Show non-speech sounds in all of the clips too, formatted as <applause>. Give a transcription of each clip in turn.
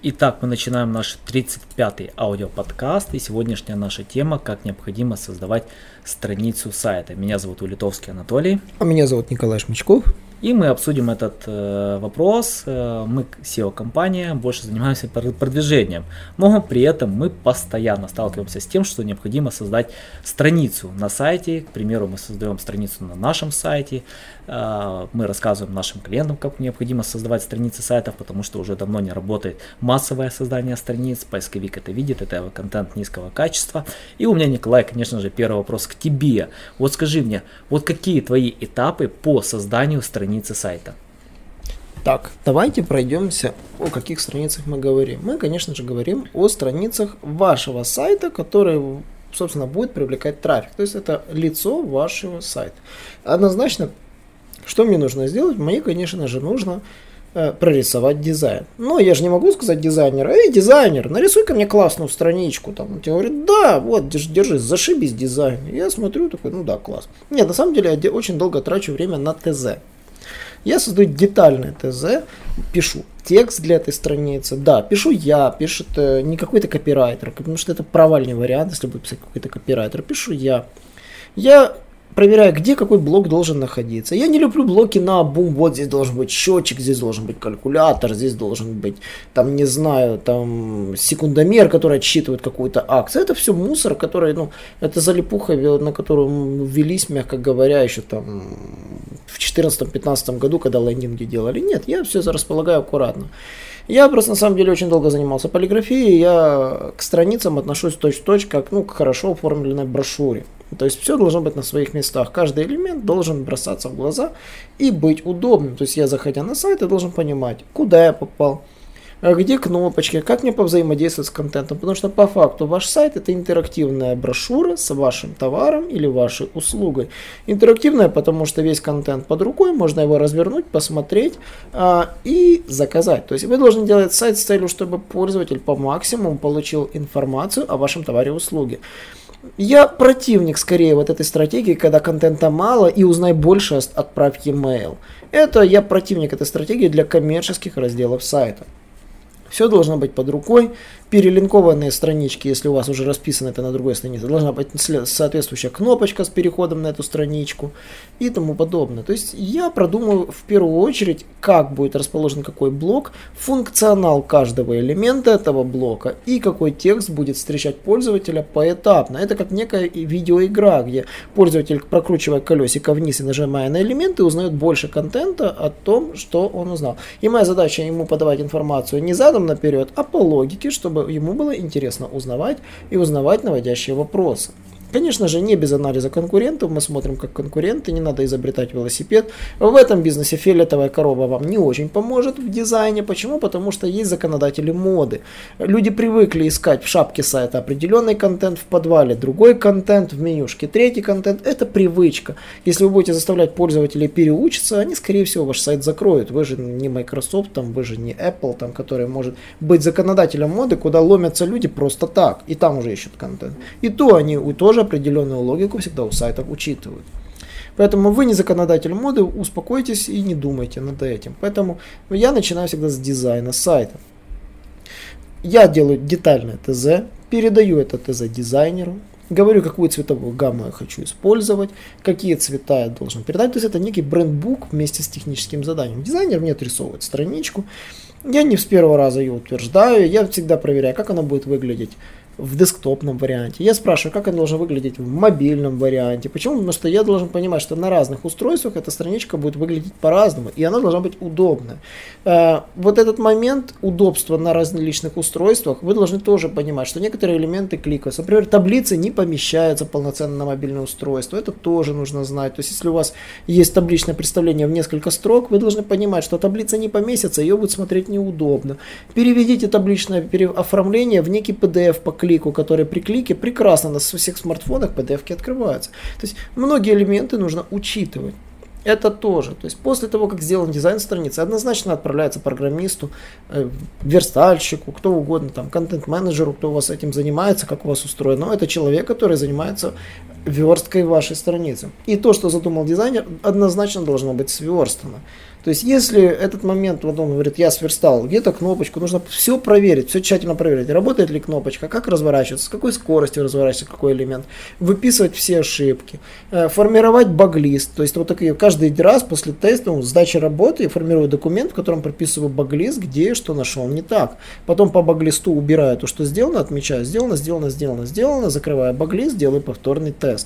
Итак, мы начинаем наш 35-й аудиоподкаст, и сегодняшняя наша тема «Как необходимо создавать страницу сайта». Меня зовут Улитовский Анатолий. А меня зовут Николай Шмичков. И мы обсудим этот э, вопрос. Э, мы SEO-компания, больше занимаемся продвижением. Но при этом мы постоянно сталкиваемся с тем, что необходимо создать страницу на сайте. К примеру, мы создаем страницу на нашем сайте. Э, мы рассказываем нашим клиентам, как необходимо создавать страницы сайтов, потому что уже давно не работает массовое создание страниц. Поисковик это видит, это контент низкого качества. И у меня, Николай, конечно же, первый вопрос к тебе. Вот скажи мне, вот какие твои этапы по созданию страницы страницы сайта. Так, давайте пройдемся, о каких страницах мы говорим. Мы, конечно же, говорим о страницах вашего сайта, которые, собственно, будет привлекать трафик. То есть это лицо вашего сайта. Однозначно, что мне нужно сделать? Мне, конечно же, нужно э, прорисовать дизайн. Но я же не могу сказать дизайнеру, эй, дизайнер, нарисуй-ка мне классную страничку. Там, он тебе говорит, да, вот, держи, держи зашибись дизайн. Я смотрю, такой, ну да, класс. Нет, на самом деле я очень долго трачу время на ТЗ. Я создаю детальное ТЗ, пишу текст для этой страницы. Да, пишу я, пишет э, не какой-то копирайтер, потому что это провальный вариант, если будет писать какой-то копирайтер. Пишу я. Я проверяю, где какой блок должен находиться. Я не люблю блоки на бум, вот здесь должен быть счетчик, здесь должен быть калькулятор, здесь должен быть, там, не знаю, там, секундомер, который отсчитывает какую-то акцию. Это все мусор, который, ну, это залипуха, на которую велись, мягко говоря, еще там в 2014-2015 году, когда лендинги делали. Нет, я все располагаю аккуратно. Я просто на самом деле очень долго занимался полиграфией, я к страницам отношусь точь-в-точь, как ну, к хорошо оформленной брошюре. То есть все должно быть на своих местах. Каждый элемент должен бросаться в глаза и быть удобным. То есть я, заходя на сайт, я должен понимать, куда я попал, а где кнопочки, как мне повзаимодействовать с контентом, потому что по факту ваш сайт это интерактивная брошюра с вашим товаром или вашей услугой. Интерактивная, потому что весь контент под рукой, можно его развернуть, посмотреть а, и заказать. То есть вы должны делать сайт с целью, чтобы пользователь по максимуму получил информацию о вашем товаре и услуге. Я противник скорее вот этой стратегии, когда контента мало и узнай больше, отправь e-mail. Это я противник этой стратегии для коммерческих разделов сайта. Все должно быть под рукой. Перелинкованные странички, если у вас уже расписано это на другой странице, должна быть соответствующая кнопочка с переходом на эту страничку и тому подобное. То есть я продумаю в первую очередь, как будет расположен какой блок, функционал каждого элемента этого блока и какой текст будет встречать пользователя поэтапно. Это как некая видеоигра, где пользователь, прокручивая колесико вниз и нажимая на элементы, узнает больше контента о том, что он узнал. И моя задача ему подавать информацию не задом наперед, а по логике, чтобы ему было интересно узнавать и узнавать наводящие вопросы. Конечно же, не без анализа конкурентов, мы смотрим как конкуренты, не надо изобретать велосипед. В этом бизнесе фиолетовая корова вам не очень поможет в дизайне. Почему? Потому что есть законодатели моды. Люди привыкли искать в шапке сайта определенный контент, в подвале другой контент, в менюшке третий контент. Это привычка. Если вы будете заставлять пользователей переучиться, они, скорее всего, ваш сайт закроют. Вы же не Microsoft, там, вы же не Apple, там, который может быть законодателем моды, куда ломятся люди просто так, и там уже ищут контент. И то они тоже тоже определенную логику всегда у сайтов учитывают. Поэтому вы не законодатель моды, успокойтесь и не думайте над этим. Поэтому я начинаю всегда с дизайна сайта. Я делаю детальное ТЗ, передаю это ТЗ дизайнеру, говорю, какую цветовую гамму я хочу использовать, какие цвета я должен передать. То есть это некий брендбук вместе с техническим заданием. Дизайнер мне отрисовывает страничку. Я не с первого раза ее утверждаю, я всегда проверяю, как она будет выглядеть в десктопном варианте. Я спрашиваю, как она должна выглядеть в мобильном варианте. Почему? Потому что я должен понимать, что на разных устройствах эта страничка будет выглядеть по-разному, и она должна быть удобная. Э, вот этот момент удобства на различных устройствах, вы должны тоже понимать, что некоторые элементы кликаются. Например, таблицы не помещаются полноценно на мобильное устройство. Это тоже нужно знать. То есть, если у вас есть табличное представление в несколько строк, вы должны понимать, что таблица не поместится, ее будет смотреть неудобно. Переведите табличное оформление в некий PDF по клику, который при клике прекрасно на всех смартфонах PDF открываются. То есть многие элементы нужно учитывать. Это тоже. То есть после того, как сделан дизайн страницы, однозначно отправляется программисту, э, верстальщику, кто угодно, там, контент-менеджеру, кто у вас этим занимается, как у вас устроено. Но это человек, который занимается версткой вашей страницы. И то, что задумал дизайнер, однозначно должно быть сверстано. То есть, если этот момент, вот он говорит, я сверстал, где-то кнопочку, нужно все проверить, все тщательно проверить, работает ли кнопочка, как разворачивается, с какой скоростью разворачивается какой элемент, выписывать все ошибки, э, формировать баглист, то есть вот такие, каждый раз после теста, ну, сдачи работы я формирую документ, в котором прописываю баглист, где что нашел не так. Потом по баглисту убираю то, что сделано, отмечаю, сделано, сделано, сделано, сделано, закрываю баглист, делаю повторный тест.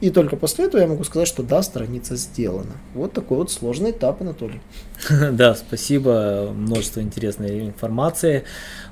И только после этого я могу сказать, что да, страница сделана. Вот такой вот сложный этап, Анатолий. <laughs> Да, спасибо, множество интересной информации.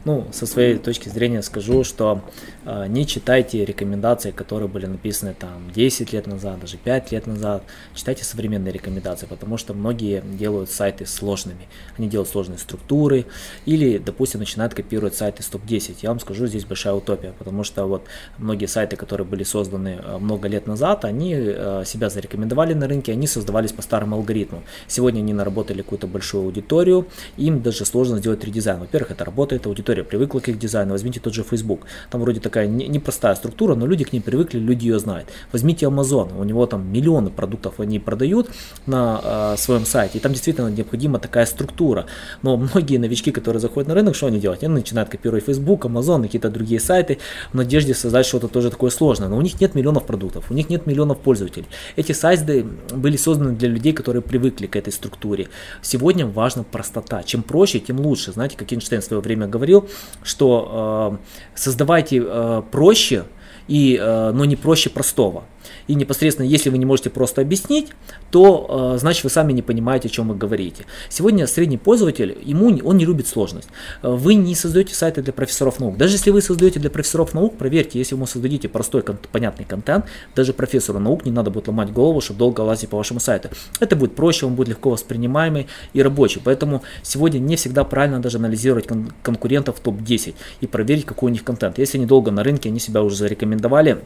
Ну, со своей точки зрения скажу, что э, не читайте рекомендации, которые были написаны там 10 лет назад, даже 5 лет назад. Читайте современные рекомендации, потому что многие делают сайты сложными. Они делают сложные структуры или, допустим, начинают копировать сайты с топ-10. Я вам скажу, здесь большая утопия, потому что вот многие сайты, которые были созданы э, много лет назад, они э, себя зарекомендовали на рынке, они создавались по старым алгоритмам. Сегодня они наработали какую-то большую аудиторию, им даже сложно сделать редизайн. Во-первых, это работает, аудитория привыкла к их дизайну. Возьмите тот же Facebook. Там вроде такая непростая не структура, но люди к ней привыкли, люди ее знают. Возьмите Amazon, у него там миллионы продуктов они продают на э, своем сайте, и там действительно необходима такая структура. Но многие новички, которые заходят на рынок, что они делают? Они начинают копировать Facebook, Amazon, какие-то другие сайты в надежде создать что-то тоже такое сложное. Но у них нет миллионов продуктов, у них нет миллионов пользователей. Эти сайты были созданы для людей, которые привыкли к этой структуре. Сегодня важна простота. Чем проще, тем лучше. Знаете, как Эйнштейн в свое время говорил, что э, создавайте э, проще, и, э, но не проще простого. И непосредственно, если вы не можете просто объяснить, то э, значит вы сами не понимаете, о чем вы говорите. Сегодня средний пользователь, ему он не любит сложность. Э, вы не создаете сайты для профессоров наук. Даже если вы создаете для профессоров наук, проверьте, если вы создадите простой, понятный контент, даже профессору наук не надо будет ломать голову, чтобы долго лазить по вашему сайту. Это будет проще, он будет легко воспринимаемый и рабочий. Поэтому сегодня не всегда правильно даже анализировать кон- конкурентов топ-10 и проверить, какой у них контент. Если они долго на рынке, они себя уже зарекомендовали,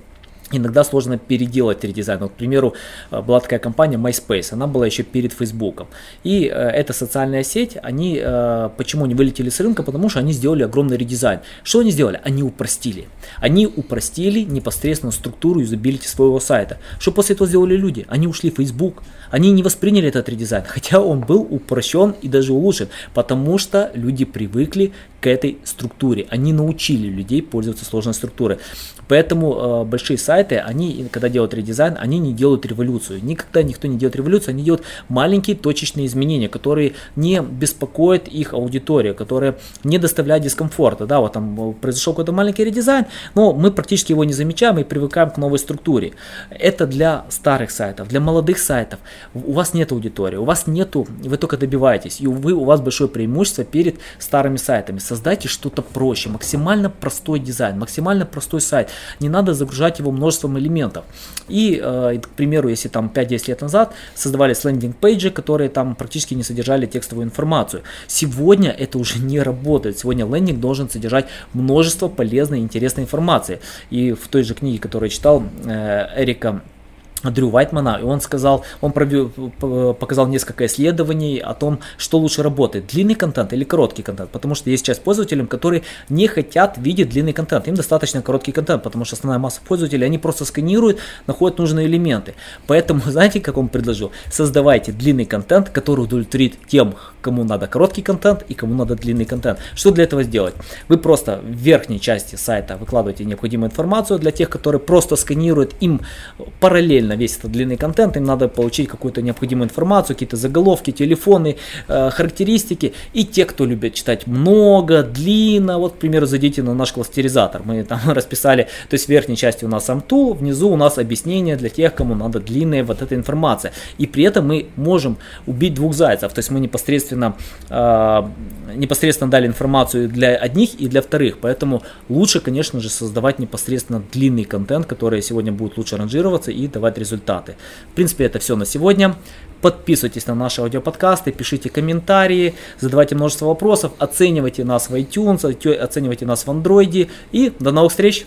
Иногда сложно переделать редизайн. Вот, к примеру, э, была такая компания MySpace, она была еще перед Facebook. И э, эта социальная сеть, они, э, почему они вылетели с рынка? Потому что они сделали огромный редизайн. Что они сделали? Они упростили. Они упростили непосредственно структуру юзабилити своего сайта. Что после этого сделали люди? Они ушли в Facebook. Они не восприняли этот редизайн, хотя он был упрощен и даже улучшен, потому что люди привыкли к этой структуре. Они научили людей пользоваться сложной структурой. Поэтому э, большие сайты, они, когда делают редизайн, они не делают революцию. Никогда никто не делает революцию, они делают маленькие точечные изменения, которые не беспокоят их аудиторию, которые не доставляют дискомфорта. Да, вот там произошел какой-то маленький редизайн, но мы практически его не замечаем и привыкаем к новой структуре. Это для старых сайтов, для молодых сайтов. У вас нет аудитории, у вас нету, вы только добиваетесь, и вы, у вас большое преимущество перед старыми сайтами. Создайте что-то проще, максимально простой дизайн, максимально простой сайт. Не надо загружать его множеством элементов. И, э, к примеру, если там 5-10 лет назад создавались landing page и, которые там практически не содержали текстовую информацию. Сегодня это уже не работает. Сегодня лендинг должен содержать множество полезной и интересной информации. И в той же книге, которую я читал, э, Эрика Дрю Вайтмана, и он сказал, он провел, показал несколько исследований о том, что лучше работает, длинный контент или короткий контент, потому что есть часть пользователей, которые не хотят видеть длинный контент, им достаточно короткий контент, потому что основная масса пользователей, они просто сканируют, находят нужные элементы. Поэтому, <laughs> знаете, как он предложил? Создавайте длинный контент, который удовлетворит тем, кому надо короткий контент и кому надо длинный контент. Что для этого сделать? Вы просто в верхней части сайта выкладываете необходимую информацию для тех, которые просто сканируют, им параллельно весь этот длинный контент, им надо получить какую-то необходимую информацию, какие-то заголовки, телефоны, э, характеристики. И те, кто любит читать много, длинно, вот, к примеру, зайдите на наш кластеризатор. Мы там <laughs> расписали, то есть в верхней части у нас AMTool, внизу у нас объяснение для тех, кому надо длинная вот эта информация. И при этом мы можем убить двух зайцев, то есть мы непосредственно, э, непосредственно дали информацию для одних и для вторых. Поэтому лучше, конечно же, создавать непосредственно длинный контент, который сегодня будет лучше ранжироваться и давать результаты. В принципе, это все на сегодня. Подписывайтесь на наши аудиоподкасты, пишите комментарии, задавайте множество вопросов, оценивайте нас в iTunes, оценивайте нас в Android. И до новых встреч!